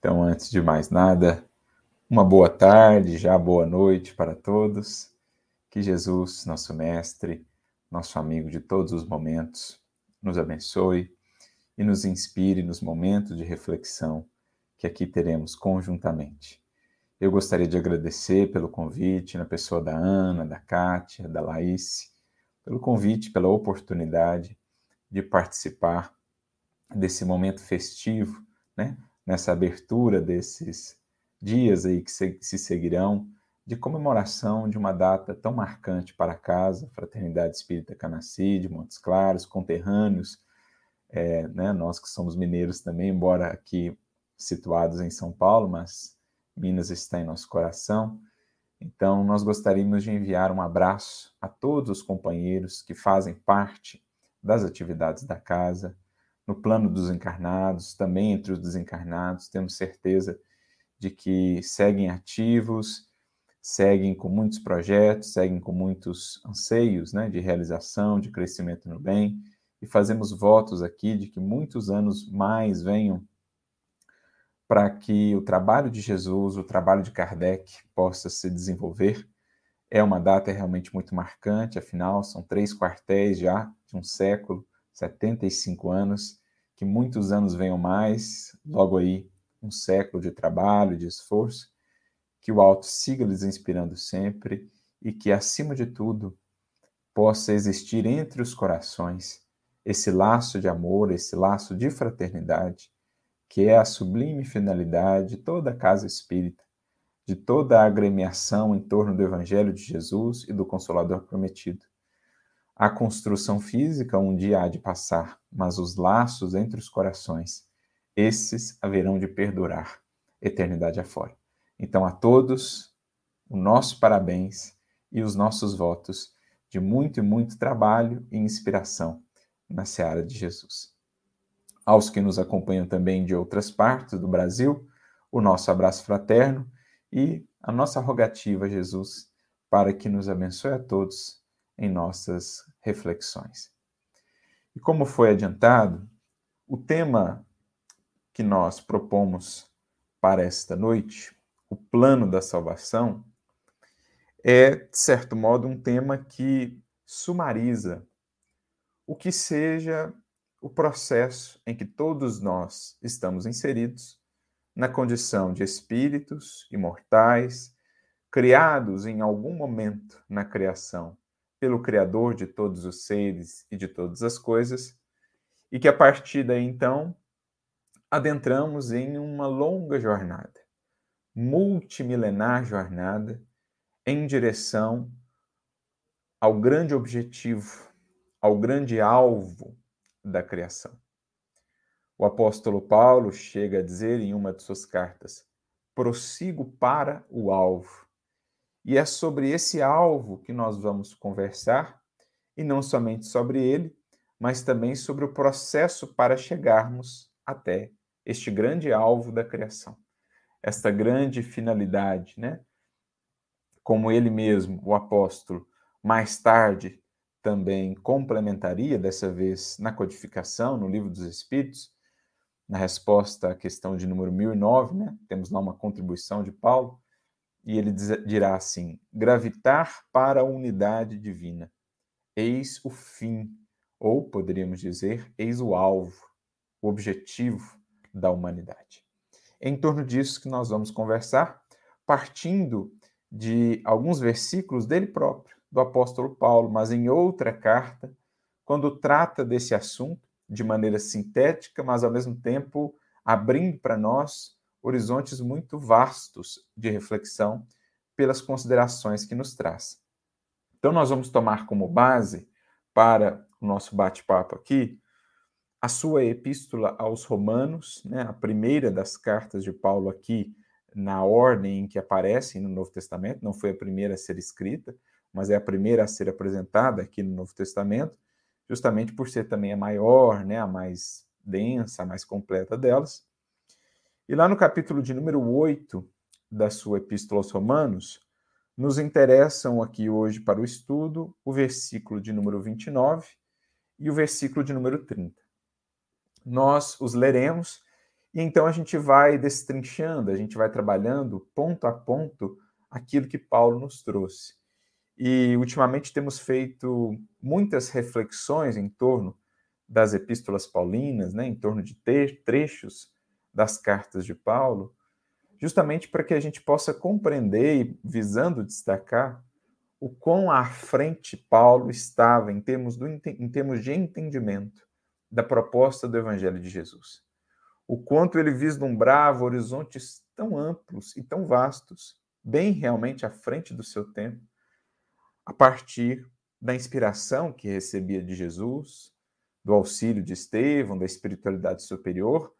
Então, antes de mais nada, uma boa tarde, já boa noite para todos. Que Jesus, nosso Mestre, nosso amigo de todos os momentos, nos abençoe e nos inspire nos momentos de reflexão que aqui teremos conjuntamente. Eu gostaria de agradecer pelo convite, na pessoa da Ana, da Kátia, da Laís, pelo convite, pela oportunidade de participar desse momento festivo, né? Nessa abertura desses dias aí que se, se seguirão de comemoração de uma data tão marcante para a casa, Fraternidade Espírita Canacide, Montes Claros, conterrâneos, é, né, nós que somos mineiros também, embora aqui situados em São Paulo, mas Minas está em nosso coração. Então, nós gostaríamos de enviar um abraço a todos os companheiros que fazem parte das atividades da casa, no plano dos encarnados, também entre os desencarnados, temos certeza de que seguem ativos, seguem com muitos projetos, seguem com muitos anseios né, de realização, de crescimento no bem, e fazemos votos aqui de que muitos anos mais venham para que o trabalho de Jesus, o trabalho de Kardec possa se desenvolver. É uma data realmente muito marcante, afinal, são três quartéis já de um século, 75 anos, que muitos anos venham mais, logo aí um século de trabalho, de esforço, que o alto siga lhes inspirando sempre e que, acima de tudo, possa existir entre os corações esse laço de amor, esse laço de fraternidade, que é a sublime finalidade de toda a casa espírita, de toda a agremiação em torno do Evangelho de Jesus e do Consolador prometido. A construção física um dia há de passar, mas os laços entre os corações, esses haverão de perdurar, eternidade afora. Então, a todos, o nosso parabéns e os nossos votos de muito e muito trabalho e inspiração na seara de Jesus. Aos que nos acompanham também de outras partes do Brasil, o nosso abraço fraterno e a nossa rogativa, Jesus, para que nos abençoe a todos em nossas reflexões. E como foi adiantado, o tema que nós propomos para esta noite, o plano da salvação, é, de certo modo, um tema que sumariza o que seja o processo em que todos nós estamos inseridos na condição de espíritos imortais, criados em algum momento na criação pelo Criador de todos os seres e de todas as coisas, e que a partir daí então adentramos em uma longa jornada, multimilenar jornada, em direção ao grande objetivo, ao grande alvo da criação. O apóstolo Paulo chega a dizer em uma de suas cartas: prossigo para o alvo e é sobre esse alvo que nós vamos conversar, e não somente sobre ele, mas também sobre o processo para chegarmos até este grande alvo da criação, esta grande finalidade, né? Como ele mesmo, o apóstolo, mais tarde também complementaria, dessa vez na codificação, no Livro dos Espíritos, na resposta à questão de número 1009, né? Temos lá uma contribuição de Paulo e ele dirá assim: gravitar para a unidade divina. Eis o fim, ou poderíamos dizer, eis o alvo, o objetivo da humanidade. É em torno disso que nós vamos conversar, partindo de alguns versículos dele próprio, do apóstolo Paulo, mas em outra carta, quando trata desse assunto de maneira sintética, mas ao mesmo tempo abrindo para nós horizontes muito vastos de reflexão pelas considerações que nos traz. Então, nós vamos tomar como base para o nosso bate-papo aqui a sua epístola aos Romanos, né, a primeira das cartas de Paulo aqui, na ordem em que aparecem no Novo Testamento, não foi a primeira a ser escrita, mas é a primeira a ser apresentada aqui no Novo Testamento, justamente por ser também a maior, né, a mais densa, a mais completa delas. E lá no capítulo de número 8 da sua Epístola aos Romanos, nos interessam aqui hoje para o estudo o versículo de número 29 e o versículo de número 30. Nós os leremos E então a gente vai destrinchando, a gente vai trabalhando ponto a ponto aquilo que Paulo nos trouxe. E ultimamente temos feito muitas reflexões em torno das epístolas paulinas, né, em torno de trechos das cartas de Paulo, justamente para que a gente possa compreender e visando destacar o quão à frente Paulo estava em termos, do, em termos de entendimento da proposta do Evangelho de Jesus. O quanto ele vislumbrava horizontes tão amplos e tão vastos, bem realmente à frente do seu tempo, a partir da inspiração que recebia de Jesus, do auxílio de Estevão, da espiritualidade superior,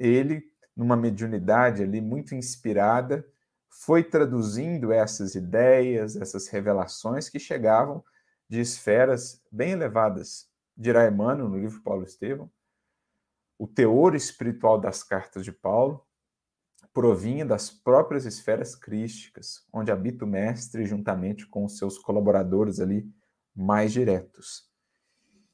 ele, numa mediunidade ali muito inspirada, foi traduzindo essas ideias, essas revelações que chegavam de esferas bem elevadas. Dirá Emmanuel no livro Paulo Estevão, o teor espiritual das cartas de Paulo provinha das próprias esferas crísticas, onde habita o mestre juntamente com os seus colaboradores ali mais diretos.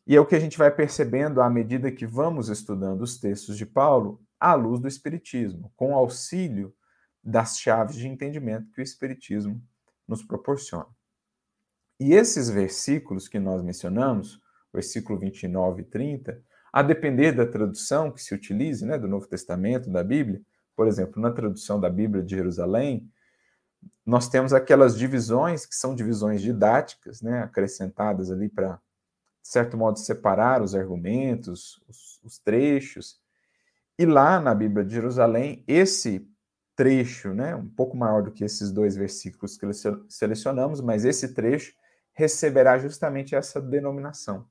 E é o que a gente vai percebendo à medida que vamos estudando os textos de Paulo à luz do Espiritismo, com auxílio das chaves de entendimento que o Espiritismo nos proporciona. E esses versículos que nós mencionamos, versículo 29 e 30, a depender da tradução que se utilize, né, do Novo Testamento, da Bíblia, por exemplo, na tradução da Bíblia de Jerusalém, nós temos aquelas divisões que são divisões didáticas, né, acrescentadas ali para, de certo modo, separar os argumentos, os, os trechos. E lá na Bíblia de Jerusalém, esse trecho, né, um pouco maior do que esses dois versículos que selecionamos, mas esse trecho receberá justamente essa denominação,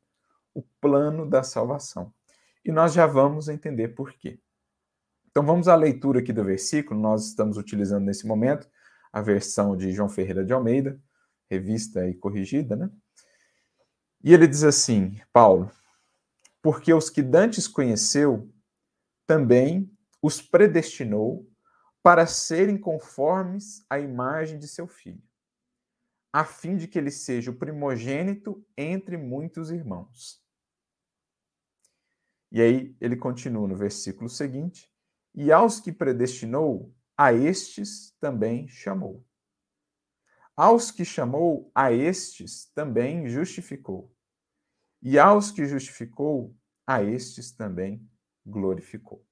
o plano da salvação. E nós já vamos entender por quê. Então vamos à leitura aqui do versículo, nós estamos utilizando nesse momento a versão de João Ferreira de Almeida, revista e corrigida, né? E ele diz assim, Paulo, porque os que dantes conheceu, também os predestinou para serem conformes à imagem de seu filho, a fim de que ele seja o primogênito entre muitos irmãos. E aí ele continua no versículo seguinte: E aos que predestinou, a estes também chamou. Aos que chamou, a estes também justificou. E aos que justificou, a estes também glorificou.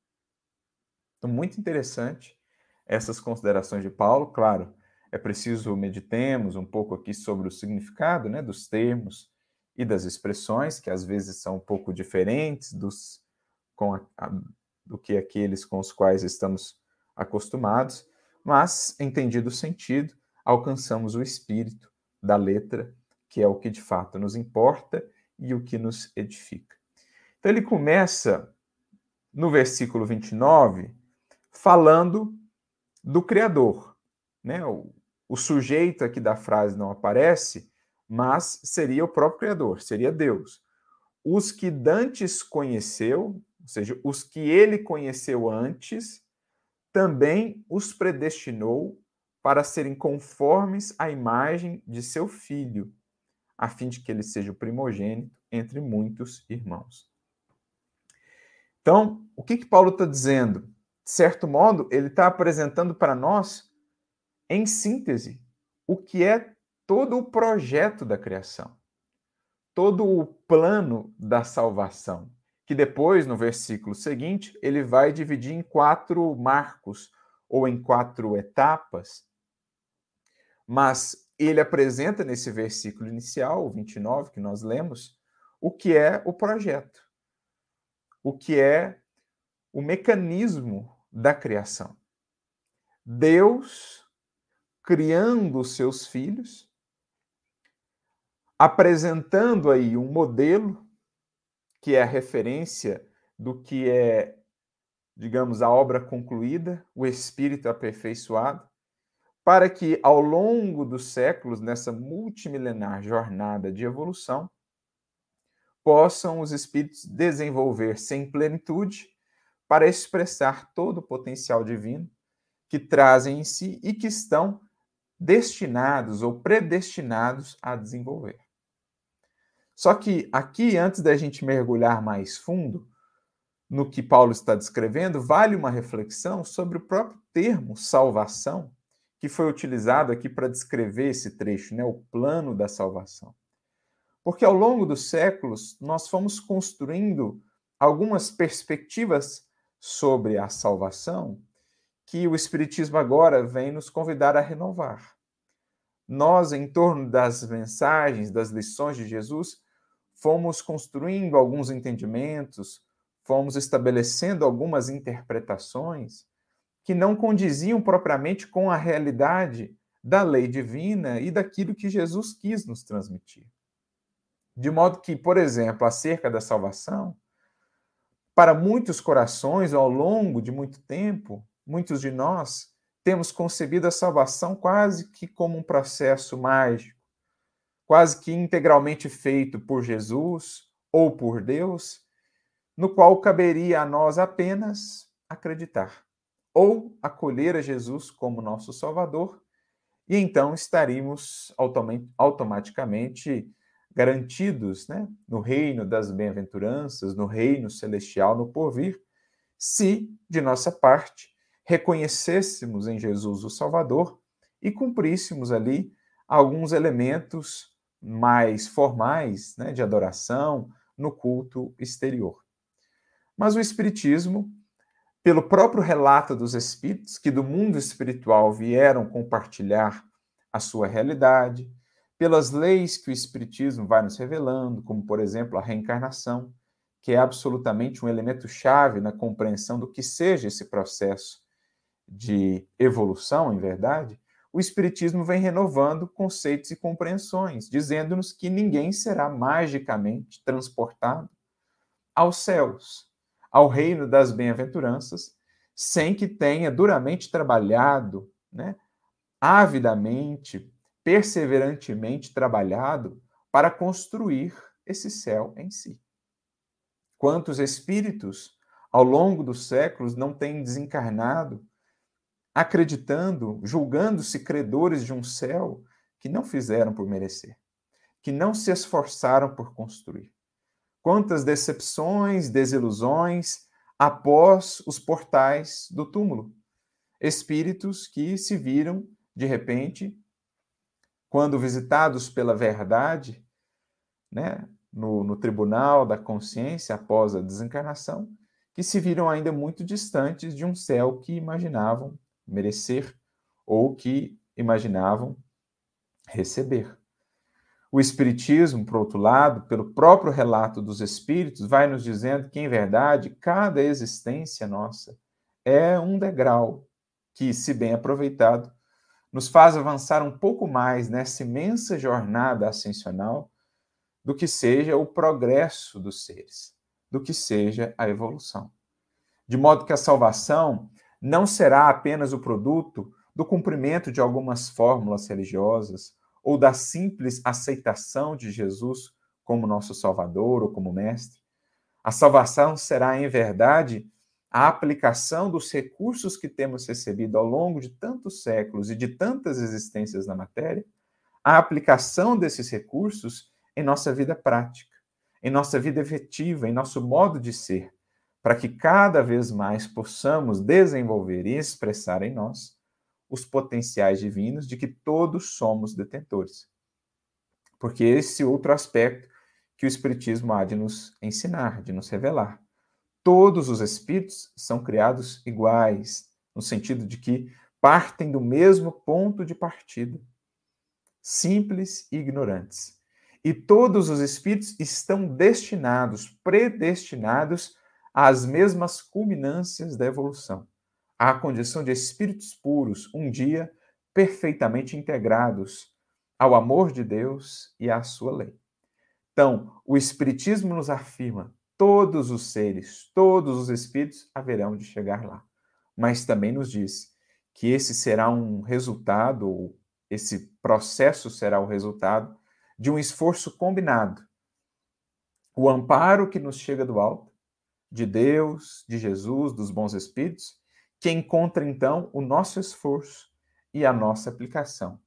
Então, muito interessante essas considerações de Paulo. Claro, é preciso meditemos um pouco aqui sobre o significado né, dos termos e das expressões, que às vezes são um pouco diferentes dos, com a, a, do que aqueles com os quais estamos acostumados, mas, entendido o sentido, alcançamos o espírito da letra, que é o que de fato nos importa e o que nos edifica. Então, ele começa no versículo 29 falando do Criador. Né? O, o sujeito aqui da frase não aparece, mas seria o próprio Criador, seria Deus. Os que Dantes conheceu, ou seja, os que ele conheceu antes, também os predestinou para serem conformes à imagem de seu filho, a fim de que ele seja o primogênito entre muitos irmãos. Então, o que, que Paulo está dizendo? de certo modo, ele está apresentando para nós, em síntese, o que é todo o projeto da criação, todo o plano da salvação, que depois, no versículo seguinte, ele vai dividir em quatro marcos ou em quatro etapas. Mas ele apresenta nesse versículo inicial, o 29, que nós lemos, o que é o projeto, o que é o mecanismo da criação. Deus criando os seus filhos, apresentando aí um modelo que é a referência do que é, digamos, a obra concluída, o espírito aperfeiçoado, para que ao longo dos séculos, nessa multimilenar jornada de evolução, possam os espíritos desenvolver-se em plenitude para expressar todo o potencial divino que trazem em si e que estão destinados ou predestinados a desenvolver. Só que aqui, antes da gente mergulhar mais fundo, no que Paulo está descrevendo, vale uma reflexão sobre o próprio termo salvação, que foi utilizado aqui para descrever esse trecho, né, o plano da salvação. Porque ao longo dos séculos nós fomos construindo algumas perspectivas sobre a salvação que o Espiritismo agora vem nos convidar a renovar. Nós, em torno das mensagens, das lições de Jesus, fomos construindo alguns entendimentos, fomos estabelecendo algumas interpretações que não condiziam propriamente com a realidade da lei divina e daquilo que Jesus quis nos transmitir. De modo que, por exemplo, acerca da salvação, para muitos corações, ao longo de muito tempo, muitos de nós temos concebido a salvação quase que como um processo mágico, quase que integralmente feito por Jesus ou por Deus, no qual caberia a nós apenas acreditar ou acolher a Jesus como nosso Salvador, e então estaríamos automaticamente garantidos né, no reino das bem-aventuranças, no reino celestial, no porvir, se, de nossa parte, reconhecêssemos em Jesus o Salvador e cumpríssemos ali alguns elementos mais formais né, de adoração no culto exterior. Mas o Espiritismo, pelo próprio relato dos Espíritos, que do mundo espiritual vieram compartilhar a sua realidade, pelas leis que o Espiritismo vai nos revelando, como, por exemplo, a reencarnação, que é absolutamente um elemento chave na compreensão do que seja esse processo de evolução, em verdade, o Espiritismo vem renovando conceitos e compreensões, dizendo-nos que ninguém será magicamente transportado aos céus, ao reino das bem-aventuranças, sem que tenha duramente trabalhado, né, avidamente, perseverantemente trabalhado para construir esse céu em si. Quantos espíritos ao longo dos séculos não têm desencarnado acreditando, julgando-se credores de um céu que não fizeram por merecer, que não se esforçaram por construir. Quantas decepções, desilusões após os portais do túmulo. Espíritos que se viram, de repente, quando visitados pela verdade, né, no, no tribunal da consciência após a desencarnação, que se viram ainda muito distantes de um céu que imaginavam merecer ou que imaginavam receber. O Espiritismo, por outro lado, pelo próprio relato dos Espíritos, vai nos dizendo que, em verdade, cada existência nossa é um degrau que, se bem aproveitado, nos faz avançar um pouco mais nessa imensa jornada ascensional do que seja o progresso dos seres, do que seja a evolução. De modo que a salvação não será apenas o produto do cumprimento de algumas fórmulas religiosas ou da simples aceitação de Jesus como nosso Salvador ou como Mestre. A salvação será, em verdade, a aplicação dos recursos que temos recebido ao longo de tantos séculos e de tantas existências na matéria, a aplicação desses recursos em nossa vida prática, em nossa vida efetiva, em nosso modo de ser, para que cada vez mais possamos desenvolver e expressar em nós os potenciais divinos de que todos somos detentores. Porque esse outro aspecto que o Espiritismo há de nos ensinar, de nos revelar. Todos os espíritos são criados iguais, no sentido de que partem do mesmo ponto de partida, simples e ignorantes. E todos os espíritos estão destinados, predestinados às mesmas culminâncias da evolução, à condição de espíritos puros, um dia perfeitamente integrados ao amor de Deus e à sua lei. Então, o Espiritismo nos afirma: todos os seres, todos os espíritos haverão de chegar lá. Mas também nos diz que esse será um resultado, esse processo será o resultado de um esforço combinado. O amparo que nos chega do alto de Deus, de Jesus, dos bons espíritos, que encontra então o nosso esforço e a nossa aplicação.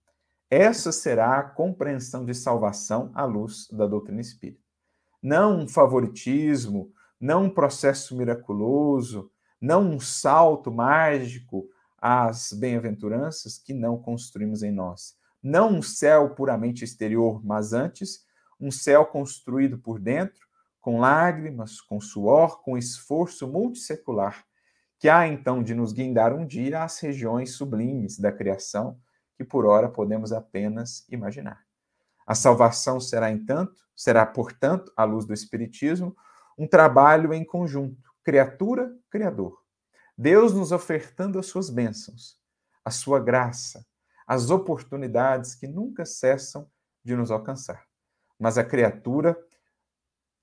Essa será a compreensão de salvação à luz da doutrina espírita. Não um favoritismo não um processo miraculoso, não um salto mágico às bem-aventuranças que não construímos em nós. Não um céu puramente exterior, mas antes um céu construído por dentro, com lágrimas, com suor, com esforço multissecular, que há então de nos guindar um dia às regiões sublimes da criação que por ora podemos apenas imaginar. A salvação será, entanto, será, portanto, à luz do Espiritismo, um trabalho em conjunto, criatura, criador. Deus nos ofertando as suas bênçãos, a sua graça, as oportunidades que nunca cessam de nos alcançar. Mas a criatura,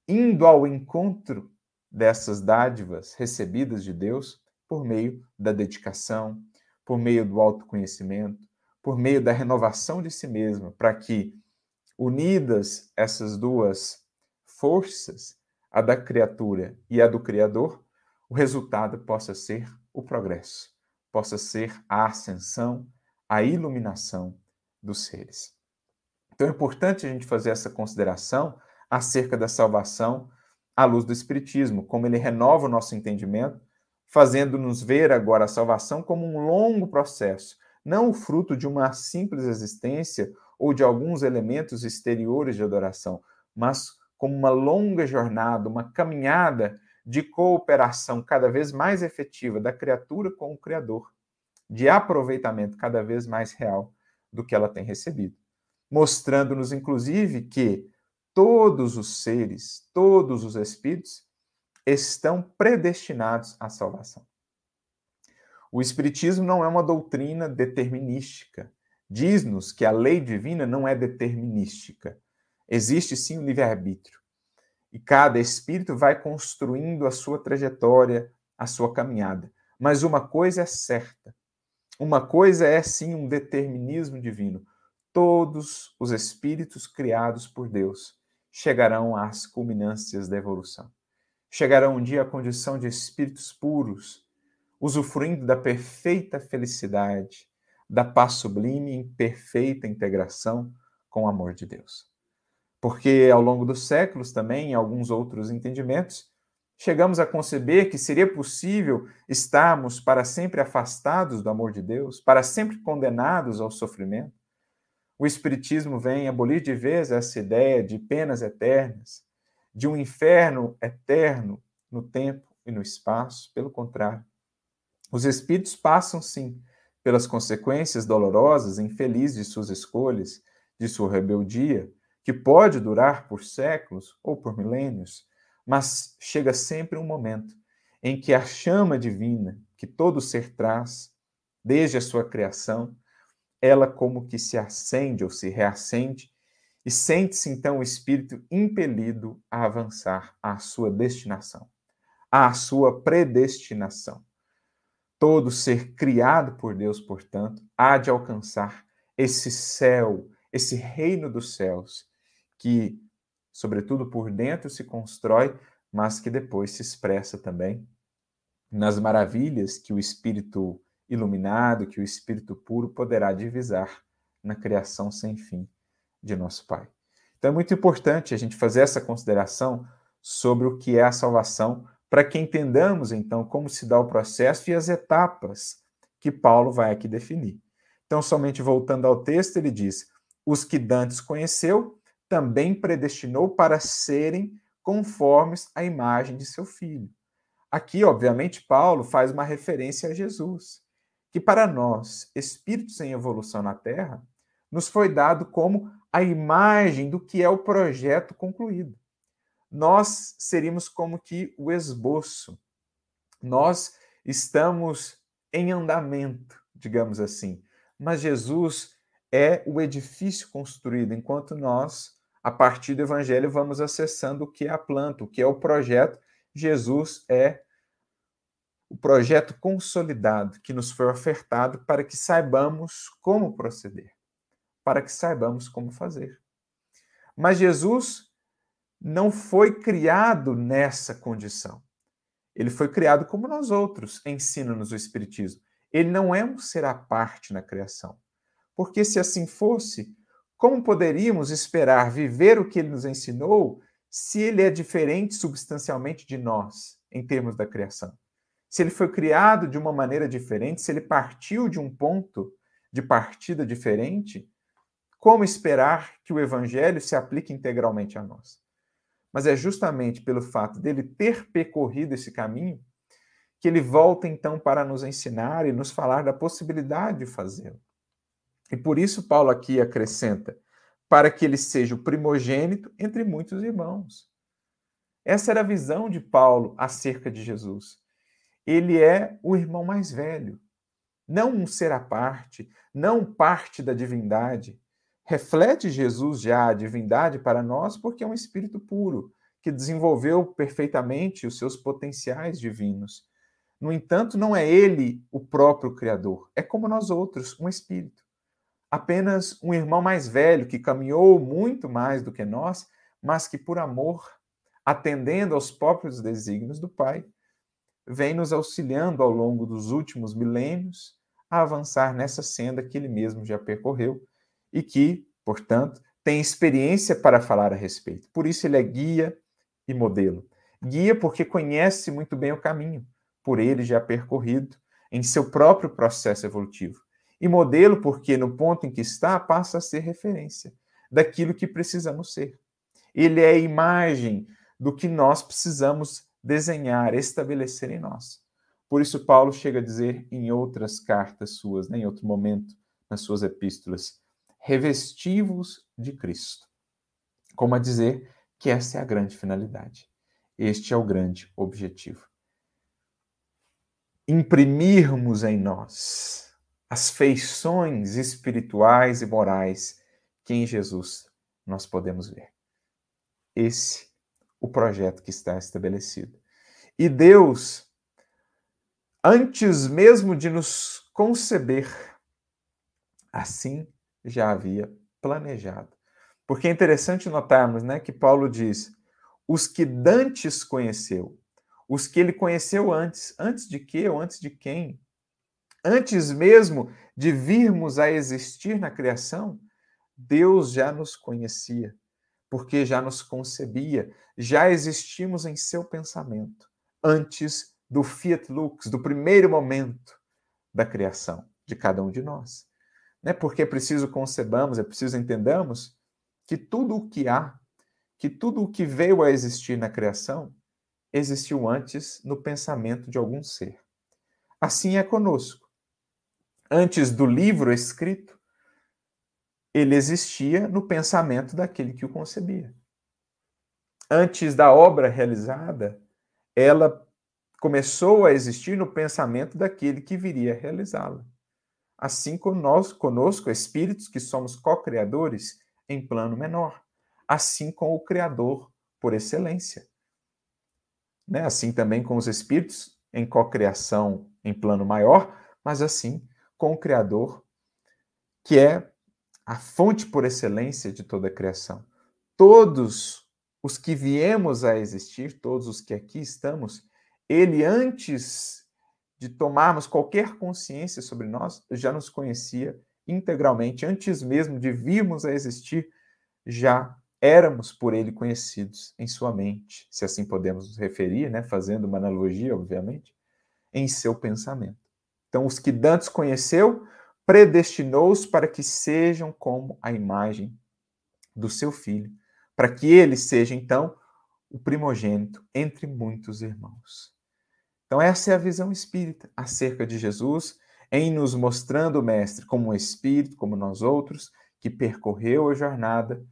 indo ao encontro dessas dádivas recebidas de Deus por meio da dedicação, por meio do autoconhecimento, por meio da renovação de si mesma, para que, unidas essas duas forças, a da criatura e a do Criador, o resultado possa ser o progresso, possa ser a ascensão, a iluminação dos seres. Então é importante a gente fazer essa consideração acerca da salvação à luz do Espiritismo, como ele renova o nosso entendimento, fazendo-nos ver agora a salvação como um longo processo, não o fruto de uma simples existência ou de alguns elementos exteriores de adoração, mas como uma longa jornada, uma caminhada de cooperação cada vez mais efetiva da criatura com o Criador, de aproveitamento cada vez mais real do que ela tem recebido, mostrando-nos, inclusive, que todos os seres, todos os espíritos estão predestinados à salvação. O Espiritismo não é uma doutrina determinística. Diz-nos que a lei divina não é determinística. Existe sim o livre-arbítrio. E cada espírito vai construindo a sua trajetória, a sua caminhada. Mas uma coisa é certa: uma coisa é sim um determinismo divino. Todos os espíritos criados por Deus chegarão às culminâncias da evolução. Chegarão um dia à condição de espíritos puros, usufruindo da perfeita felicidade, da paz sublime em perfeita integração com o amor de Deus. Porque ao longo dos séculos também, em alguns outros entendimentos, chegamos a conceber que seria possível estarmos para sempre afastados do amor de Deus, para sempre condenados ao sofrimento. O Espiritismo vem abolir de vez essa ideia de penas eternas, de um inferno eterno no tempo e no espaço. Pelo contrário, os espíritos passam, sim, pelas consequências dolorosas e infelizes de suas escolhas, de sua rebeldia, que pode durar por séculos ou por milênios, mas chega sempre um momento em que a chama divina que todo ser traz, desde a sua criação, ela como que se acende ou se reacende e sente-se então o espírito impelido a avançar à sua destinação, à sua predestinação. Todo ser criado por Deus, portanto, há de alcançar esse céu, esse reino dos céus, que, sobretudo por dentro, se constrói, mas que depois se expressa também nas maravilhas que o Espírito iluminado, que o Espírito puro poderá divisar na criação sem fim de nosso Pai. Então é muito importante a gente fazer essa consideração sobre o que é a salvação para que entendamos então como se dá o processo e as etapas que Paulo vai aqui definir. Então, somente voltando ao texto, ele diz: Os que Dantes conheceu, também predestinou para serem conformes à imagem de seu filho. Aqui, obviamente, Paulo faz uma referência a Jesus, que para nós, espíritos em evolução na Terra, nos foi dado como a imagem do que é o projeto concluído nós seríamos como que o esboço. Nós estamos em andamento, digamos assim. Mas Jesus é o edifício construído, enquanto nós, a partir do Evangelho, vamos acessando o que é a planta, o que é o projeto. Jesus é o projeto consolidado que nos foi ofertado para que saibamos como proceder, para que saibamos como fazer. Mas Jesus não foi criado nessa condição. Ele foi criado como nós outros, ensina-nos o Espiritismo. Ele não é um ser à parte na criação. Porque se assim fosse, como poderíamos esperar viver o que ele nos ensinou se ele é diferente substancialmente de nós em termos da criação. Se ele foi criado de uma maneira diferente, se ele partiu de um ponto de partida diferente, como esperar que o evangelho se aplique integralmente a nós? Mas é justamente pelo fato dele ter percorrido esse caminho que ele volta então para nos ensinar e nos falar da possibilidade de fazê-lo. E por isso Paulo aqui acrescenta: para que ele seja o primogênito entre muitos irmãos. Essa era a visão de Paulo acerca de Jesus. Ele é o irmão mais velho, não um ser à parte, não parte da divindade. Reflete Jesus já a divindade para nós porque é um espírito puro, que desenvolveu perfeitamente os seus potenciais divinos. No entanto, não é ele o próprio Criador, é como nós outros, um espírito. Apenas um irmão mais velho que caminhou muito mais do que nós, mas que por amor, atendendo aos próprios desígnios do Pai, vem nos auxiliando ao longo dos últimos milênios a avançar nessa senda que ele mesmo já percorreu e que, portanto, tem experiência para falar a respeito. Por isso ele é guia e modelo. Guia porque conhece muito bem o caminho, por ele já percorrido em seu próprio processo evolutivo. E modelo porque no ponto em que está passa a ser referência daquilo que precisamos ser. Ele é a imagem do que nós precisamos desenhar, estabelecer em nós. Por isso, Paulo chega a dizer em outras cartas suas, né, em outro momento, nas suas epístolas, revestivos de Cristo. Como a dizer que essa é a grande finalidade. Este é o grande objetivo. Imprimirmos em nós as feições espirituais e morais que em Jesus nós podemos ver. Esse o projeto que está estabelecido. E Deus antes mesmo de nos conceber, assim já havia planejado. Porque é interessante notarmos né, que Paulo diz: os que dantes conheceu, os que ele conheceu antes, antes de quê ou antes de quem? Antes mesmo de virmos a existir na criação, Deus já nos conhecia, porque já nos concebia, já existimos em seu pensamento, antes do fiat lux, do primeiro momento da criação de cada um de nós. Né? Porque é preciso concebamos, é preciso entendamos que tudo o que há, que tudo o que veio a existir na criação, existiu antes no pensamento de algum ser. Assim é conosco. Antes do livro escrito, ele existia no pensamento daquele que o concebia. Antes da obra realizada, ela começou a existir no pensamento daquele que viria a realizá-la. Assim nós, conosco, espíritos que somos co-criadores em plano menor, assim com o Criador por excelência. Né? Assim também com os espíritos em co-criação em plano maior, mas assim com o Criador, que é a fonte por excelência de toda a criação. Todos os que viemos a existir, todos os que aqui estamos, ele, antes de tomarmos qualquer consciência sobre nós, já nos conhecia integralmente, antes mesmo de virmos a existir, já éramos por ele conhecidos em sua mente, se assim podemos nos referir, né, fazendo uma analogia, obviamente, em seu pensamento. Então, os que Dantes conheceu, predestinou-os para que sejam como a imagem do seu filho, para que ele seja, então, o primogênito entre muitos irmãos. Então, essa é a visão espírita acerca de Jesus, em nos mostrando o Mestre como um espírito, como nós outros, que percorreu a jornada,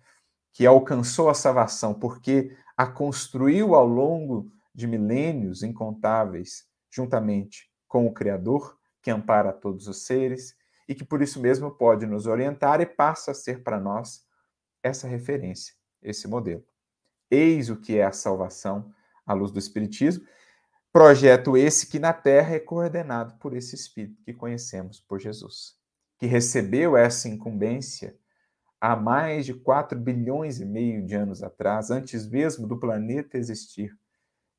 que alcançou a salvação, porque a construiu ao longo de milênios incontáveis, juntamente com o Criador, que ampara todos os seres e que por isso mesmo pode nos orientar e passa a ser para nós essa referência, esse modelo. Eis o que é a salvação à luz do Espiritismo Projeto esse que na Terra é coordenado por esse Espírito que conhecemos por Jesus, que recebeu essa incumbência há mais de 4 bilhões e meio de anos atrás, antes mesmo do planeta existir.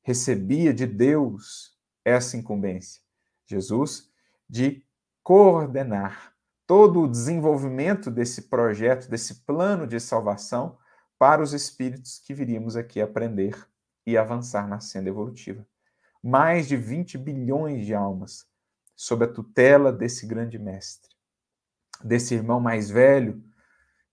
Recebia de Deus essa incumbência, Jesus, de coordenar todo o desenvolvimento desse projeto, desse plano de salvação, para os espíritos que viríamos aqui aprender e avançar na senda evolutiva. Mais de 20 bilhões de almas sob a tutela desse grande mestre, desse irmão mais velho,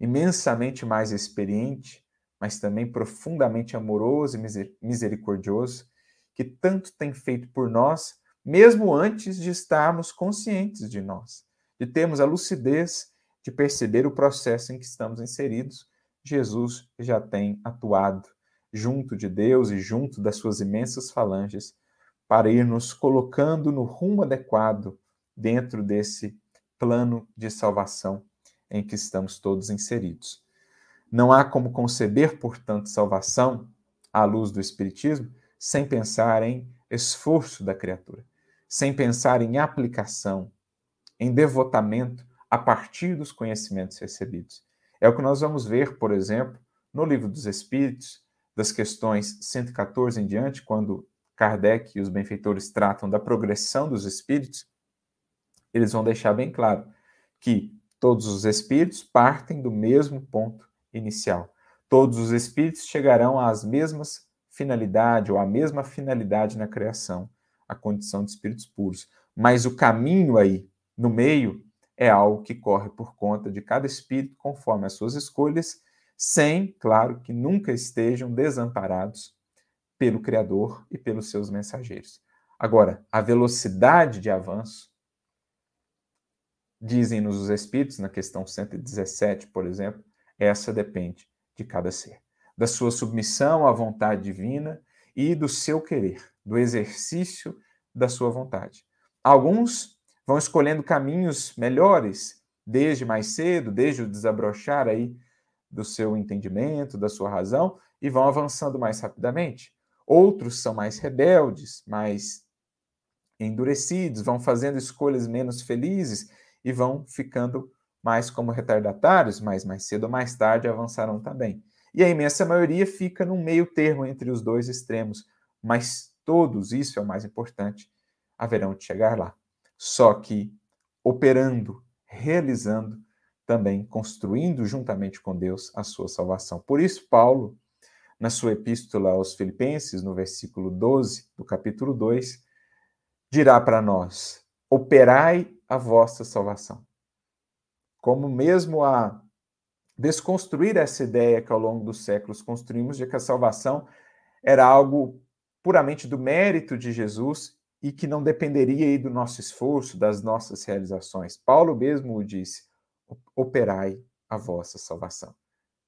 imensamente mais experiente, mas também profundamente amoroso e misericordioso, que tanto tem feito por nós, mesmo antes de estarmos conscientes de nós, de termos a lucidez de perceber o processo em que estamos inseridos. Jesus já tem atuado junto de Deus e junto das suas imensas falanges para ir nos colocando no rumo adequado dentro desse plano de salvação em que estamos todos inseridos. Não há como conceber, portanto, salvação à luz do Espiritismo sem pensar em esforço da criatura, sem pensar em aplicação, em devotamento a partir dos conhecimentos recebidos. É o que nós vamos ver, por exemplo, no Livro dos Espíritos, das questões 114 em diante, quando Kardec e os benfeitores tratam da progressão dos espíritos, eles vão deixar bem claro que todos os espíritos partem do mesmo ponto inicial. Todos os espíritos chegarão às mesmas finalidade ou à mesma finalidade na criação, a condição de espíritos puros. Mas o caminho aí, no meio, é algo que corre por conta de cada espírito conforme as suas escolhas, sem, claro, que nunca estejam desamparados pelo Criador e pelos seus mensageiros. Agora, a velocidade de avanço, dizem-nos os espíritos, na questão 117, por exemplo, essa depende de cada ser, da sua submissão à vontade divina e do seu querer, do exercício da sua vontade. Alguns vão escolhendo caminhos melhores desde mais cedo, desde o desabrochar aí do seu entendimento, da sua razão, e vão avançando mais rapidamente. Outros são mais rebeldes, mais endurecidos, vão fazendo escolhas menos felizes e vão ficando mais como retardatários, mas mais cedo ou mais tarde avançarão também. E a imensa maioria fica no meio termo entre os dois extremos, mas todos, isso é o mais importante, haverão de chegar lá. Só que operando, realizando, também construindo juntamente com Deus a sua salvação. Por isso, Paulo, na sua epístola aos Filipenses, no versículo 12 do capítulo 2, dirá para nós: operai a vossa salvação como mesmo a desconstruir essa ideia que ao longo dos séculos construímos de que a salvação era algo puramente do mérito de Jesus e que não dependeria aí do nosso esforço, das nossas realizações. Paulo mesmo o disse: operai a vossa salvação.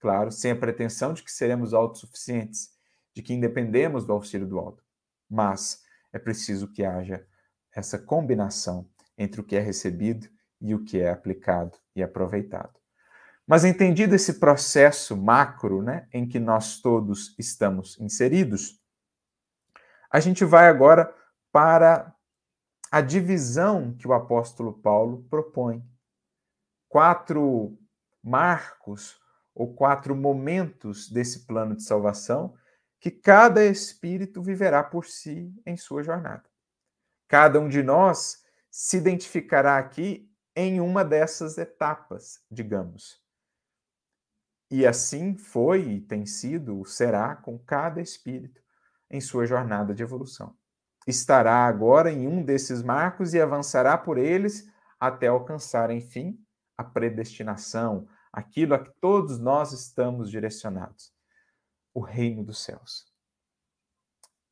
Claro, sem a pretensão de que seremos autossuficientes, de que independemos do auxílio do alto. Mas é preciso que haja essa combinação entre o que é recebido e o que é aplicado e aproveitado. Mas entendido esse processo macro, né, em que nós todos estamos inseridos, a gente vai agora para a divisão que o apóstolo Paulo propõe. Quatro marcos ou quatro momentos desse plano de salvação que cada espírito viverá por si em sua jornada. Cada um de nós se identificará aqui em uma dessas etapas, digamos. E assim foi e tem sido, será com cada espírito em sua jornada de evolução. Estará agora em um desses marcos e avançará por eles até alcançar, enfim, a predestinação, aquilo a que todos nós estamos direcionados o reino dos céus.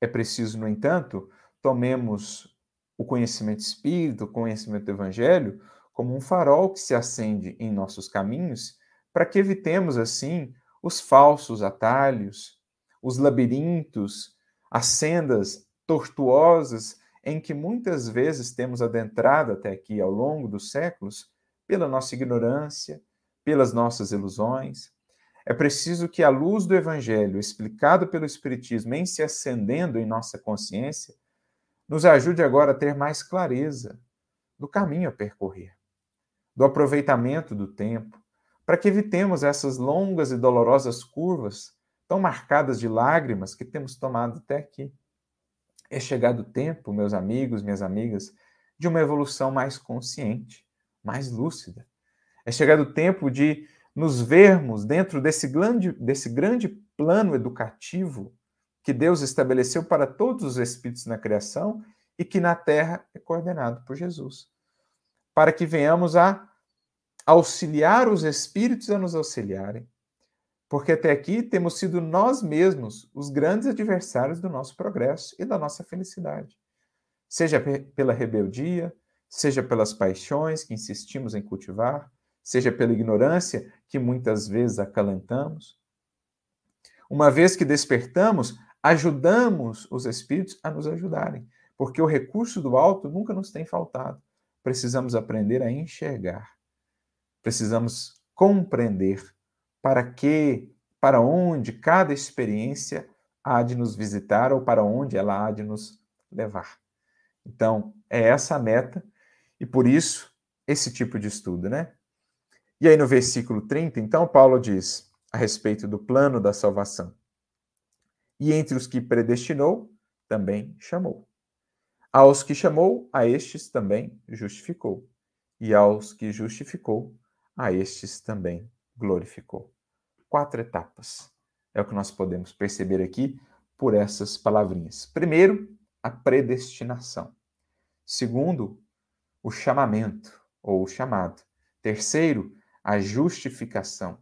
É preciso, no entanto, tomemos o conhecimento espírito, o conhecimento do evangelho, como um farol que se acende em nossos caminhos, para que evitemos, assim, os falsos atalhos, os labirintos, as sendas tortuosas em que muitas vezes temos adentrado até aqui ao longo dos séculos pela nossa ignorância, pelas nossas ilusões. É preciso que a luz do Evangelho, explicado pelo Espiritismo, em se acendendo em nossa consciência, nos ajude agora a ter mais clareza do caminho a percorrer do aproveitamento do tempo, para que evitemos essas longas e dolorosas curvas tão marcadas de lágrimas que temos tomado até aqui. É chegado o tempo, meus amigos, minhas amigas, de uma evolução mais consciente, mais lúcida. É chegado o tempo de nos vermos dentro desse grande, desse grande plano educativo que Deus estabeleceu para todos os espíritos na criação e que na terra é coordenado por Jesus. Para que venhamos a auxiliar os espíritos a nos auxiliarem. Porque até aqui temos sido nós mesmos os grandes adversários do nosso progresso e da nossa felicidade. Seja pela rebeldia, seja pelas paixões que insistimos em cultivar, seja pela ignorância que muitas vezes acalentamos. Uma vez que despertamos, ajudamos os espíritos a nos ajudarem, porque o recurso do alto nunca nos tem faltado. Precisamos aprender a enxergar. Precisamos compreender para que, para onde cada experiência há de nos visitar ou para onde ela há de nos levar. Então, é essa a meta e por isso esse tipo de estudo, né? E aí no versículo 30, então, Paulo diz a respeito do plano da salvação. E entre os que predestinou, também chamou. Aos que chamou, a estes também justificou. E aos que justificou, a estes também glorificou. Quatro etapas. É o que nós podemos perceber aqui por essas palavrinhas. Primeiro, a predestinação. Segundo, o chamamento ou o chamado. Terceiro, a justificação.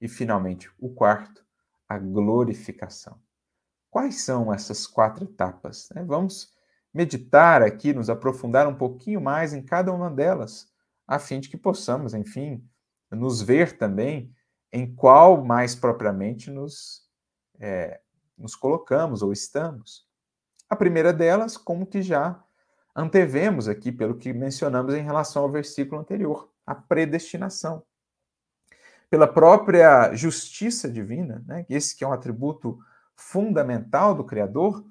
E, finalmente, o quarto, a glorificação. Quais são essas quatro etapas? Né? Vamos meditar aqui, nos aprofundar um pouquinho mais em cada uma delas, a fim de que possamos, enfim, nos ver também em qual mais propriamente nos, é, nos colocamos ou estamos. A primeira delas, como que já antevemos aqui pelo que mencionamos em relação ao versículo anterior, a predestinação. Pela própria justiça divina, né, esse que é um atributo fundamental do Criador,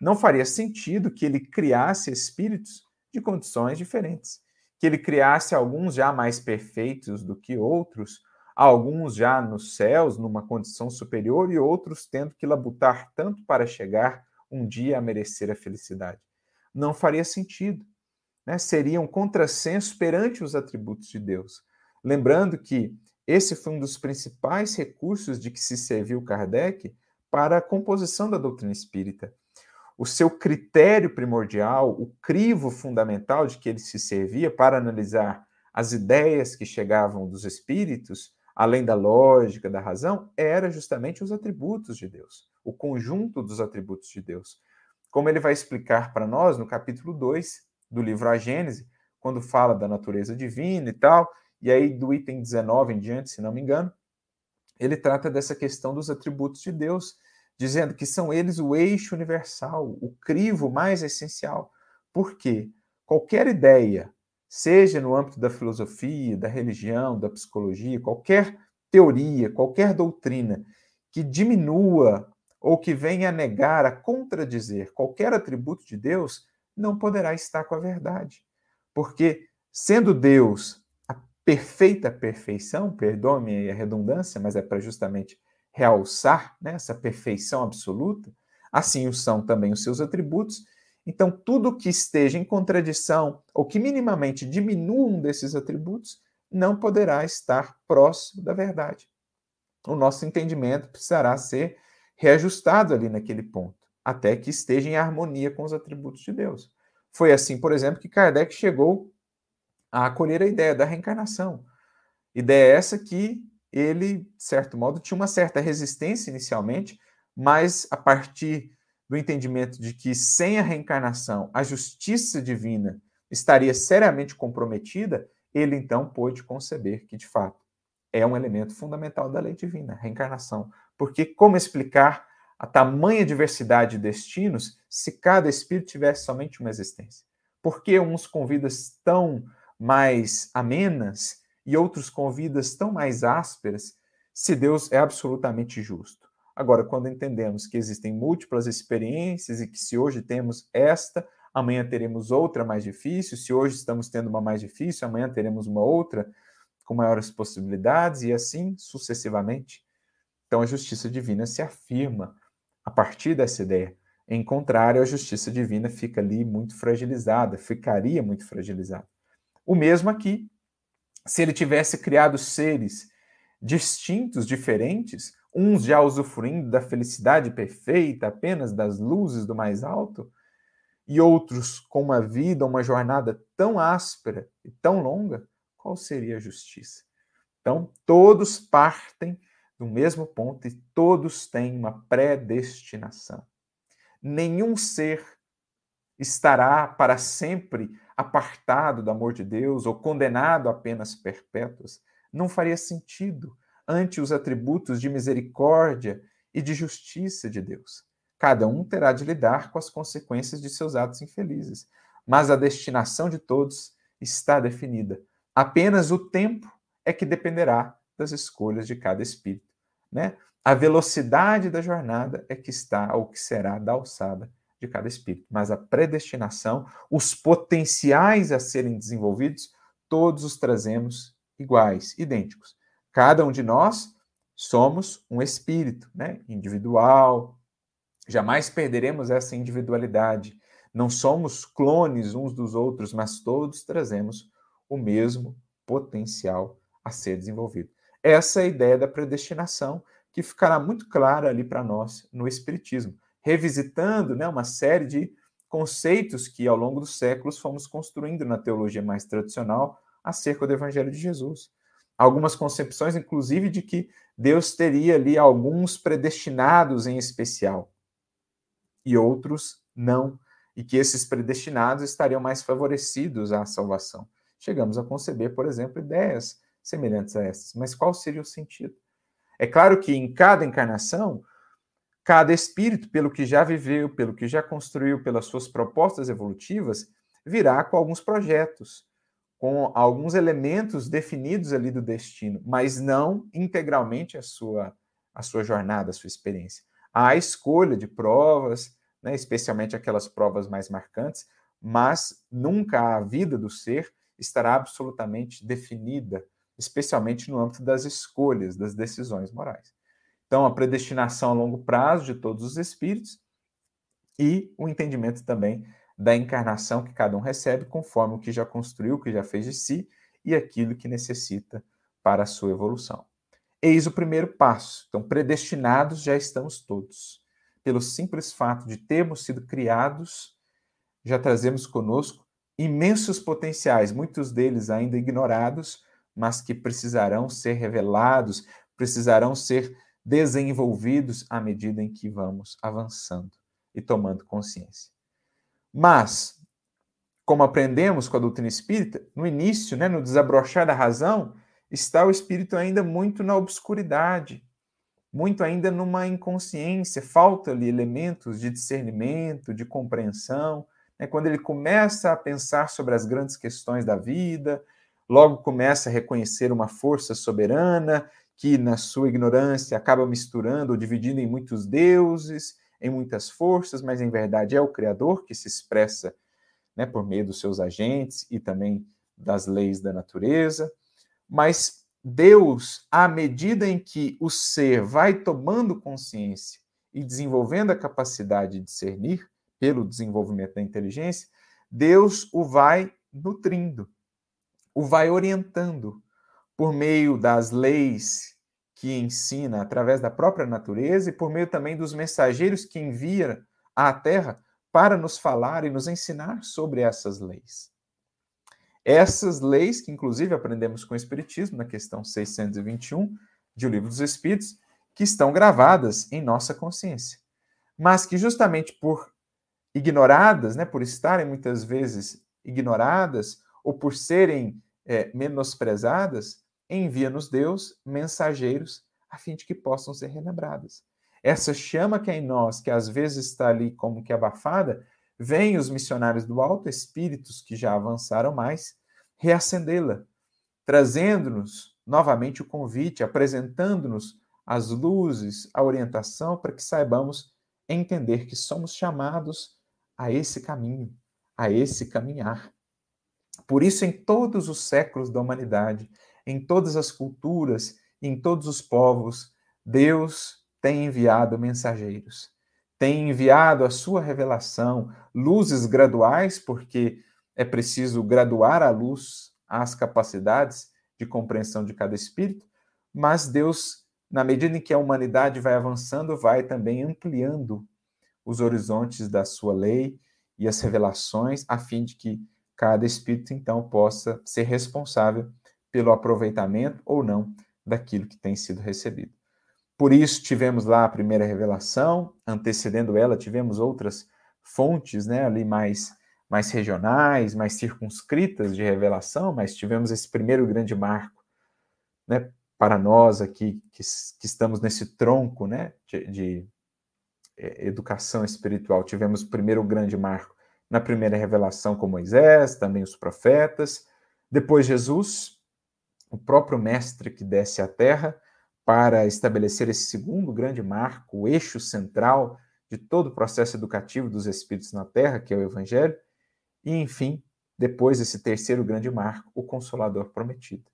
não faria sentido que ele criasse espíritos de condições diferentes, que ele criasse alguns já mais perfeitos do que outros, alguns já nos céus, numa condição superior, e outros tendo que labutar tanto para chegar um dia a merecer a felicidade não faria sentido. Né? Seria um contrassenso perante os atributos de Deus. Lembrando que esse foi um dos principais recursos de que se serviu Kardec para a composição da doutrina espírita. O seu critério primordial, o crivo fundamental de que ele se servia para analisar as ideias que chegavam dos espíritos, além da lógica, da razão, era justamente os atributos de Deus, o conjunto dos atributos de Deus como ele vai explicar para nós no capítulo 2 do livro A Gênese, quando fala da natureza divina e tal, e aí do item 19 em diante, se não me engano, ele trata dessa questão dos atributos de Deus, dizendo que são eles o eixo universal, o crivo mais essencial. Por quê? Qualquer ideia, seja no âmbito da filosofia, da religião, da psicologia, qualquer teoria, qualquer doutrina que diminua ou que venha a negar, a contradizer qualquer atributo de Deus, não poderá estar com a verdade. Porque, sendo Deus perfeita perfeição, perdoe-me a redundância, mas é para justamente realçar né, essa perfeição absoluta, assim o são também os seus atributos. Então, tudo que esteja em contradição ou que minimamente diminua um desses atributos não poderá estar próximo da verdade. O nosso entendimento precisará ser reajustado ali naquele ponto, até que esteja em harmonia com os atributos de Deus. Foi assim, por exemplo, que Kardec chegou a acolher a ideia da reencarnação. Ideia essa que ele, de certo modo, tinha uma certa resistência inicialmente, mas a partir do entendimento de que sem a reencarnação a justiça divina estaria seriamente comprometida, ele então pôde conceber que, de fato, é um elemento fundamental da lei divina, a reencarnação. Porque como explicar a tamanha diversidade de destinos se cada espírito tivesse somente uma existência? Por que uns com vidas tão mais amenas e outros com vidas tão mais ásperas, se Deus é absolutamente justo? Agora, quando entendemos que existem múltiplas experiências e que se hoje temos esta, amanhã teremos outra mais difícil, se hoje estamos tendo uma mais difícil, amanhã teremos uma outra com maiores possibilidades e assim sucessivamente. Então a justiça divina se afirma a partir dessa ideia. Em contrário, a justiça divina fica ali muito fragilizada, ficaria muito fragilizada. O mesmo aqui, se ele tivesse criado seres distintos, diferentes, uns já usufruindo da felicidade perfeita, apenas das luzes do mais alto, e outros com uma vida, uma jornada tão áspera e tão longa, qual seria a justiça? Então, todos partem do mesmo ponto e todos têm uma predestinação. Nenhum ser estará para sempre apartado do amor de Deus ou condenado a penas perpétuas. Não faria sentido ante os atributos de misericórdia e de justiça de Deus. Cada um terá de lidar com as consequências de seus atos infelizes, mas a destinação de todos está definida. Apenas o tempo é que dependerá das escolhas de cada espírito, né? A velocidade da jornada é que está ou que será da alçada de cada espírito, mas a predestinação, os potenciais a serem desenvolvidos, todos os trazemos iguais, idênticos. Cada um de nós somos um espírito, né? Individual, Jamais perderemos essa individualidade. Não somos clones uns dos outros, mas todos trazemos o mesmo potencial a ser desenvolvido. Essa é a ideia da predestinação, que ficará muito clara ali para nós no Espiritismo, revisitando né, uma série de conceitos que ao longo dos séculos fomos construindo na teologia mais tradicional acerca do Evangelho de Jesus. Algumas concepções, inclusive, de que Deus teria ali alguns predestinados em especial e outros não, e que esses predestinados estariam mais favorecidos à salvação. Chegamos a conceber, por exemplo, ideias semelhantes a essas. Mas qual seria o sentido? É claro que em cada encarnação, cada espírito, pelo que já viveu, pelo que já construiu, pelas suas propostas evolutivas, virá com alguns projetos, com alguns elementos definidos ali do destino, mas não integralmente a sua, a sua jornada, a sua experiência. Há a escolha de provas, né, especialmente aquelas provas mais marcantes, mas nunca a vida do ser estará absolutamente definida, especialmente no âmbito das escolhas, das decisões morais. Então, a predestinação a longo prazo de todos os espíritos e o entendimento também da encarnação que cada um recebe conforme o que já construiu, o que já fez de si e aquilo que necessita para a sua evolução. Eis o primeiro passo. Então, predestinados já estamos todos pelo simples fato de termos sido criados, já trazemos conosco imensos potenciais, muitos deles ainda ignorados, mas que precisarão ser revelados, precisarão ser desenvolvidos à medida em que vamos avançando e tomando consciência. Mas, como aprendemos com a doutrina espírita, no início, né, no desabrochar da razão, está o espírito ainda muito na obscuridade, muito ainda numa inconsciência, falta-lhe elementos de discernimento, de compreensão. Né? Quando ele começa a pensar sobre as grandes questões da vida, logo começa a reconhecer uma força soberana que, na sua ignorância, acaba misturando ou dividindo em muitos deuses, em muitas forças, mas em verdade é o Criador que se expressa né, por meio dos seus agentes e também das leis da natureza. Mas Deus, à medida em que o ser vai tomando consciência e desenvolvendo a capacidade de discernir pelo desenvolvimento da inteligência, Deus o vai nutrindo, o vai orientando por meio das leis que ensina através da própria natureza e por meio também dos mensageiros que envia à Terra para nos falar e nos ensinar sobre essas leis. Essas leis, que inclusive aprendemos com o Espiritismo, na questão 621 de O Livro dos Espíritos, que estão gravadas em nossa consciência, mas que justamente por ignoradas, né, por estarem muitas vezes ignoradas ou por serem é, menosprezadas, envia-nos Deus mensageiros a fim de que possam ser relembradas. Essa chama que é em nós, que às vezes está ali como que abafada, Vêm os missionários do alto, espíritos que já avançaram mais, reacendê-la, trazendo-nos novamente o convite, apresentando-nos as luzes, a orientação para que saibamos entender que somos chamados a esse caminho, a esse caminhar. Por isso, em todos os séculos da humanidade, em todas as culturas, em todos os povos, Deus tem enviado mensageiros tem enviado a sua revelação, luzes graduais, porque é preciso graduar a luz às capacidades de compreensão de cada espírito, mas Deus, na medida em que a humanidade vai avançando, vai também ampliando os horizontes da sua lei e as revelações, a fim de que cada espírito então possa ser responsável pelo aproveitamento ou não daquilo que tem sido recebido. Por isso tivemos lá a primeira revelação, antecedendo ela tivemos outras fontes, né, ali mais mais regionais, mais circunscritas de revelação, mas tivemos esse primeiro grande marco, né, para nós aqui que, que estamos nesse tronco, né, de, de é, educação espiritual. Tivemos o primeiro grande marco na primeira revelação com Moisés, também os profetas, depois Jesus, o próprio mestre que desce à terra para estabelecer esse segundo grande marco, o eixo central de todo o processo educativo dos espíritos na terra, que é o evangelho, e enfim, depois esse terceiro grande marco, o consolador prometido.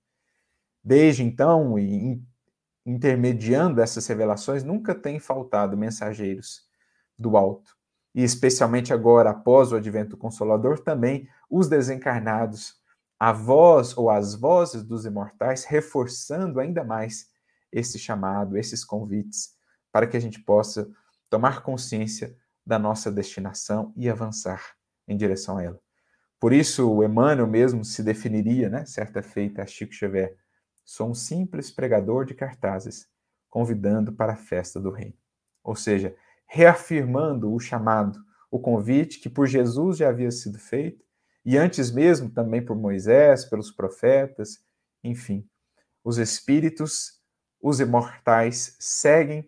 Desde então, e intermediando essas revelações, nunca tem faltado mensageiros do alto. E especialmente agora, após o advento consolador, também os desencarnados, a voz ou as vozes dos imortais, reforçando ainda mais esse chamado, esses convites, para que a gente possa tomar consciência da nossa destinação e avançar em direção a ela. Por isso, o Emmanuel mesmo se definiria, né, certa feita a Chico Xavier, Sou um simples pregador de cartazes, convidando para a festa do reino. Ou seja, reafirmando o chamado, o convite que por Jesus já havia sido feito, e antes mesmo também por Moisés, pelos profetas, enfim. Os espíritos, os imortais, seguem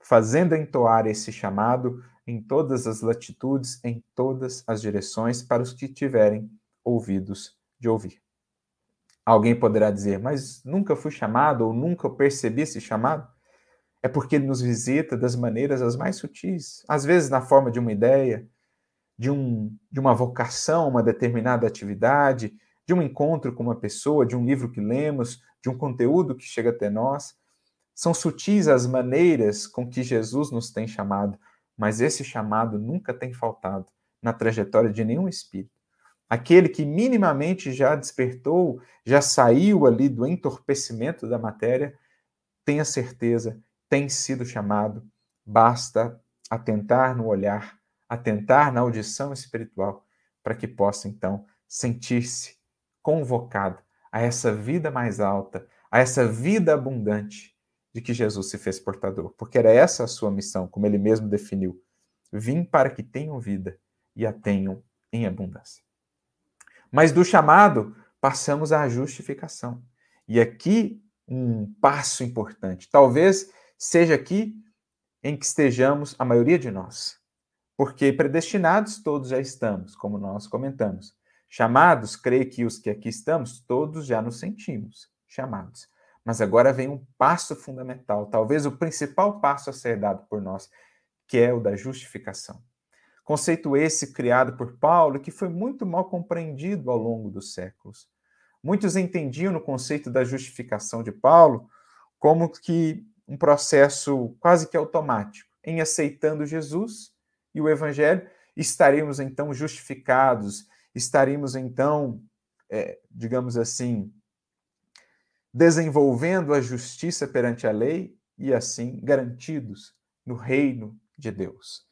fazendo entoar esse chamado em todas as latitudes, em todas as direções, para os que tiverem ouvidos de ouvir. Alguém poderá dizer, mas nunca fui chamado ou nunca percebi esse chamado? É porque ele nos visita das maneiras as mais sutis, às vezes na forma de uma ideia, de, um, de uma vocação, uma determinada atividade, de um encontro com uma pessoa, de um livro que lemos, de um conteúdo que chega até nós. São sutis as maneiras com que Jesus nos tem chamado, mas esse chamado nunca tem faltado na trajetória de nenhum espírito aquele que minimamente já despertou, já saiu ali do entorpecimento da matéria, tenha certeza, tem sido chamado, basta atentar no olhar, atentar na audição espiritual, para que possa então sentir-se convocado a essa vida mais alta, a essa vida abundante de que Jesus se fez portador, porque era essa a sua missão, como ele mesmo definiu: vim para que tenham vida e a tenham em abundância. Mas do chamado, passamos à justificação. E aqui um passo importante. Talvez seja aqui em que estejamos a maioria de nós. Porque predestinados todos já estamos, como nós comentamos. Chamados, creio que os que aqui estamos, todos já nos sentimos chamados. Mas agora vem um passo fundamental, talvez o principal passo a ser dado por nós, que é o da justificação. Conceito esse criado por Paulo que foi muito mal compreendido ao longo dos séculos. Muitos entendiam no conceito da justificação de Paulo como que um processo quase que automático. Em aceitando Jesus e o Evangelho, estaríamos então justificados, estaríamos então, é, digamos assim, desenvolvendo a justiça perante a lei e assim garantidos no reino de Deus.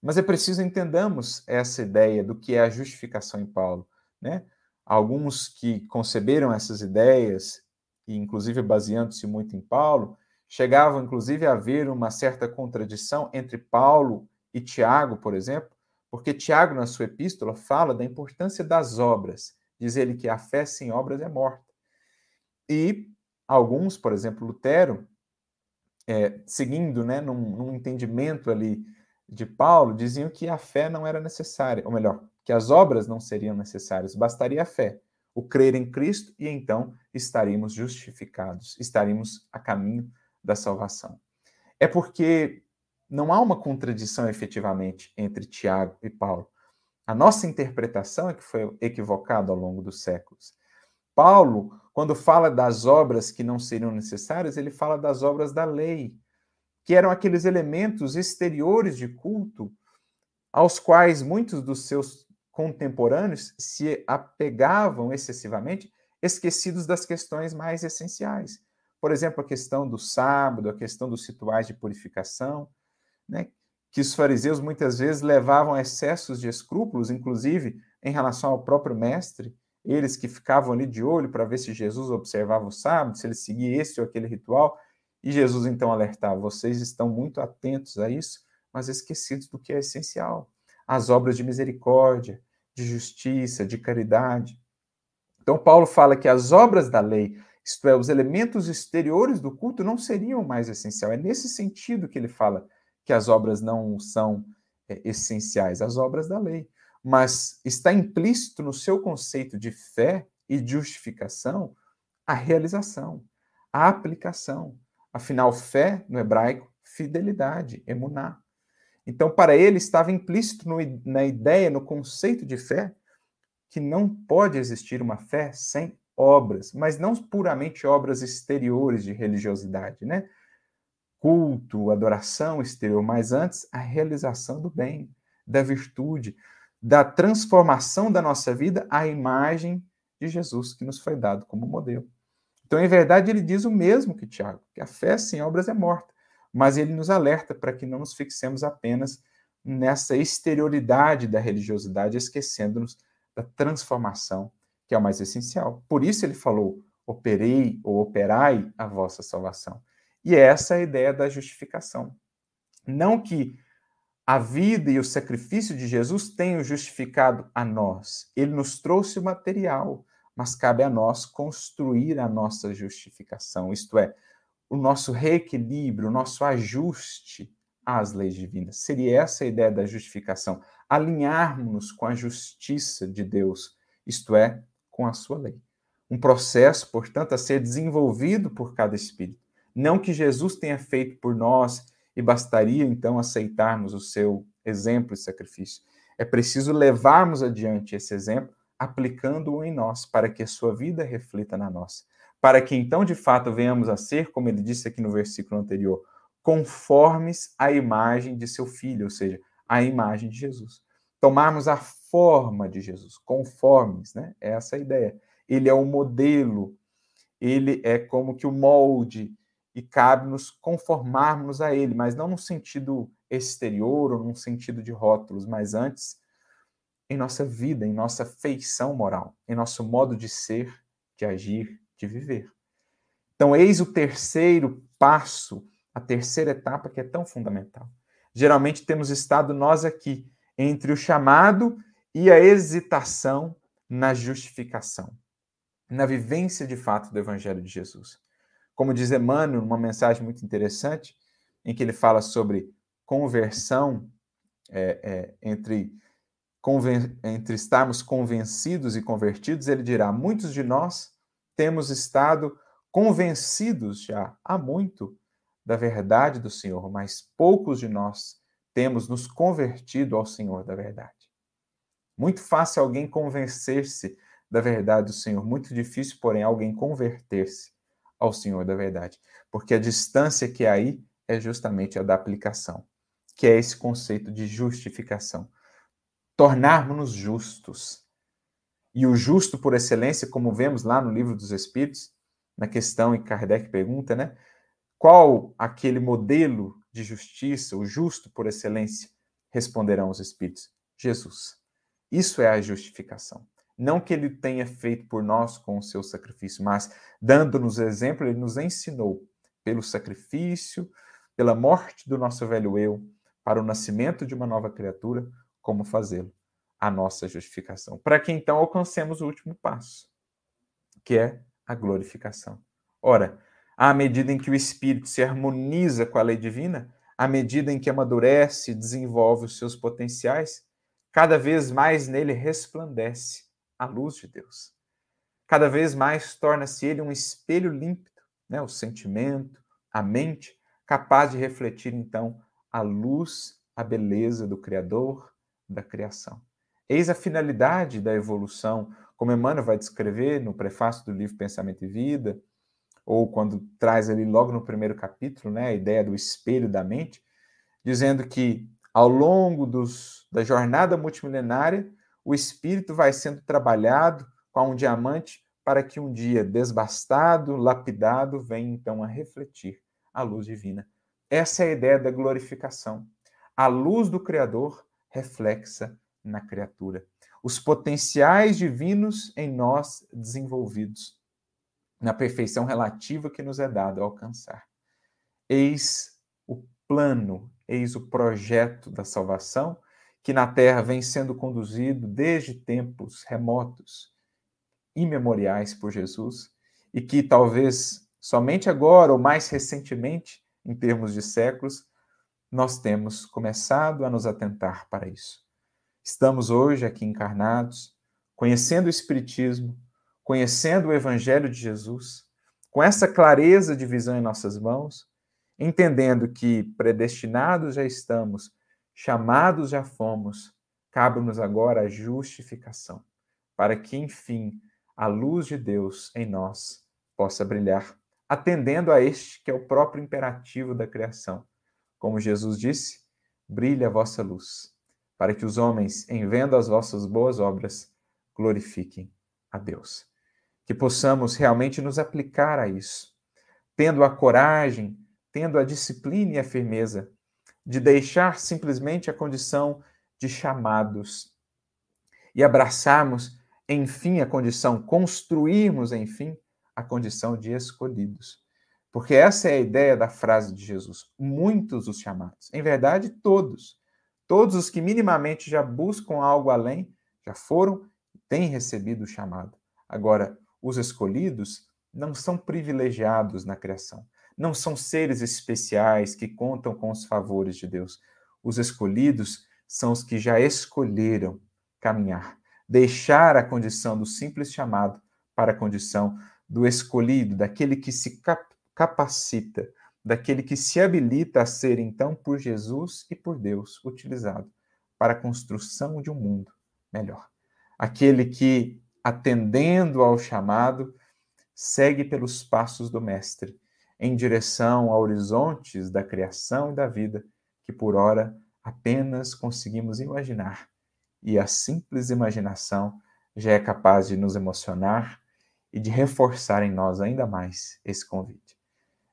Mas é preciso entendamos essa ideia do que é a justificação em Paulo, né? Alguns que conceberam essas ideias, e inclusive baseando-se muito em Paulo, chegavam inclusive a haver uma certa contradição entre Paulo e Tiago, por exemplo, porque Tiago, na sua epístola, fala da importância das obras. Diz ele que a fé sem obras é morta. E alguns, por exemplo, Lutero, é, seguindo né, num, num entendimento ali de Paulo diziam que a fé não era necessária, ou melhor, que as obras não seriam necessárias, bastaria a fé, o crer em Cristo e então estaríamos justificados, estaríamos a caminho da salvação. É porque não há uma contradição efetivamente entre Tiago e Paulo. A nossa interpretação é que foi equivocada ao longo dos séculos. Paulo, quando fala das obras que não seriam necessárias, ele fala das obras da lei, que eram aqueles elementos exteriores de culto aos quais muitos dos seus contemporâneos se apegavam excessivamente, esquecidos das questões mais essenciais. por exemplo, a questão do sábado, a questão dos rituais de purificação, né? que os fariseus muitas vezes levavam a excessos de escrúpulos, inclusive em relação ao próprio mestre, eles que ficavam ali de olho para ver se Jesus observava o sábado, se ele seguia esse ou aquele ritual, e Jesus então alertava: vocês estão muito atentos a isso, mas esquecidos do que é essencial, as obras de misericórdia, de justiça, de caridade. Então Paulo fala que as obras da lei, isto é, os elementos exteriores do culto, não seriam mais essencial. É nesse sentido que ele fala que as obras não são é, essenciais, as obras da lei. Mas está implícito no seu conceito de fé e justificação a realização, a aplicação. Afinal, fé, no hebraico, fidelidade, emuná. Então, para ele, estava implícito no, na ideia, no conceito de fé, que não pode existir uma fé sem obras, mas não puramente obras exteriores de religiosidade, né? Culto, adoração exterior, mas antes a realização do bem, da virtude, da transformação da nossa vida à imagem de Jesus que nos foi dado como modelo. Então, em verdade, ele diz o mesmo que Tiago, que a fé sem obras é morta, mas ele nos alerta para que não nos fixemos apenas nessa exterioridade da religiosidade, esquecendo-nos da transformação, que é o mais essencial. Por isso ele falou: operei ou operai a vossa salvação. E essa é a ideia da justificação. Não que a vida e o sacrifício de Jesus tenham justificado a nós. Ele nos trouxe o material, mas cabe a nós construir a nossa justificação, isto é, o nosso reequilíbrio, o nosso ajuste às leis divinas. Seria essa a ideia da justificação, alinharmos-nos com a justiça de Deus, isto é, com a sua lei. Um processo, portanto, a ser desenvolvido por cada espírito. Não que Jesus tenha feito por nós e bastaria então aceitarmos o seu exemplo e sacrifício. É preciso levarmos adiante esse exemplo, aplicando-o em nós, para que a sua vida reflita na nossa. Para que então, de fato, venhamos a ser, como ele disse aqui no versículo anterior, conformes à imagem de seu filho, ou seja, à imagem de Jesus. Tomarmos a forma de Jesus, conformes, né? É essa a ideia. Ele é o modelo, ele é como que o molde, e cabe-nos conformarmos a ele, mas não no sentido exterior ou num sentido de rótulos, mas antes em nossa vida, em nossa feição moral, em nosso modo de ser, de agir, de viver. Então, eis o terceiro passo, a terceira etapa que é tão fundamental. Geralmente temos estado nós aqui entre o chamado e a hesitação na justificação, na vivência de fato do Evangelho de Jesus. Como diz Emmanuel, numa mensagem muito interessante, em que ele fala sobre conversão é, é, entre, conven entre estarmos convencidos e convertidos, ele dirá: muitos de nós temos estado convencidos já há muito da verdade do Senhor, mas poucos de nós temos nos convertido ao Senhor da verdade. Muito fácil alguém convencer-se da verdade do Senhor, muito difícil, porém, alguém converter-se ao Senhor da verdade. Porque a distância que aí é justamente a da aplicação, que é esse conceito de justificação. Tornarmos-nos justos. E o justo por excelência, como vemos lá no livro dos Espíritos, na questão em Kardec pergunta, né? Qual aquele modelo de justiça, o justo por excelência? Responderão os Espíritos: Jesus. Isso é a justificação. Não que ele tenha feito por nós com o seu sacrifício, mas dando-nos exemplo, ele nos ensinou pelo sacrifício, pela morte do nosso velho eu, para o nascimento de uma nova criatura, como fazê-lo, a nossa justificação. Para que então alcancemos o último passo, que é a glorificação. Ora, à medida em que o espírito se harmoniza com a lei divina, à medida em que amadurece e desenvolve os seus potenciais, cada vez mais nele resplandece a luz de Deus. Cada vez mais torna-se ele um espelho límpido, né? o sentimento, a mente, capaz de refletir então a luz, a beleza do Criador, da criação. Eis a finalidade da evolução, como Emmanuel vai descrever no prefácio do livro Pensamento e Vida, ou quando traz ali logo no primeiro capítulo, né, a ideia do espelho da mente, dizendo que ao longo dos, da jornada multimilenária, o espírito vai sendo trabalhado com um diamante para que um dia desbastado, lapidado, venha então a refletir a luz divina. Essa é a ideia da glorificação. A luz do Criador reflexa na criatura. Os potenciais divinos em nós desenvolvidos, na perfeição relativa que nos é dado alcançar. Eis o plano, eis o projeto da salvação que na Terra vem sendo conduzido desde tempos remotos, imemoriais por Jesus, e que talvez somente agora ou mais recentemente, em termos de séculos, nós temos começado a nos atentar para isso. Estamos hoje aqui encarnados, conhecendo o Espiritismo, conhecendo o Evangelho de Jesus, com essa clareza de visão em nossas mãos, entendendo que predestinados já estamos, chamados já fomos, cabe-nos agora a justificação, para que, enfim, a luz de Deus em nós possa brilhar, atendendo a este que é o próprio imperativo da criação. Como Jesus disse, brilhe a vossa luz, para que os homens, em vendo as vossas boas obras, glorifiquem a Deus. Que possamos realmente nos aplicar a isso, tendo a coragem, tendo a disciplina e a firmeza de deixar simplesmente a condição de chamados e abraçarmos enfim, a condição, construirmos, enfim, a condição de escolhidos. Porque essa é a ideia da frase de Jesus. Muitos os chamados. Em verdade, todos. Todos os que minimamente já buscam algo além, já foram e têm recebido o chamado. Agora, os escolhidos não são privilegiados na criação. Não são seres especiais que contam com os favores de Deus. Os escolhidos são os que já escolheram caminhar deixar a condição do simples chamado para a condição do escolhido, daquele que se capacita, daquele que se habilita a ser, então, por Jesus e por Deus, utilizado para a construção de um mundo melhor. Aquele que, atendendo ao chamado, segue pelos passos do Mestre, em direção a horizontes da criação e da vida que, por ora, apenas conseguimos imaginar e a simples imaginação já é capaz de nos emocionar e de reforçar em nós ainda mais esse convite.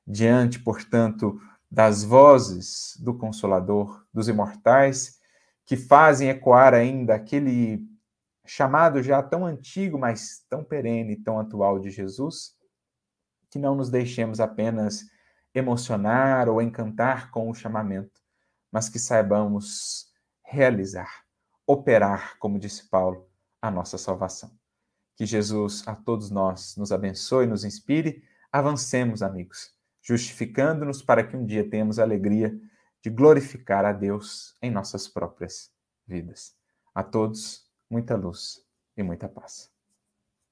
Diante, portanto, das vozes do Consolador, dos imortais, que fazem ecoar ainda aquele chamado já tão antigo, mas tão perene, tão atual de Jesus, que não nos deixemos apenas emocionar ou encantar com o chamamento, mas que saibamos realizar operar, como disse Paulo, a nossa salvação. Que Jesus a todos nós nos abençoe, nos inspire. Avancemos, amigos, justificando-nos para que um dia tenhamos a alegria de glorificar a Deus em nossas próprias vidas. A todos, muita luz e muita paz.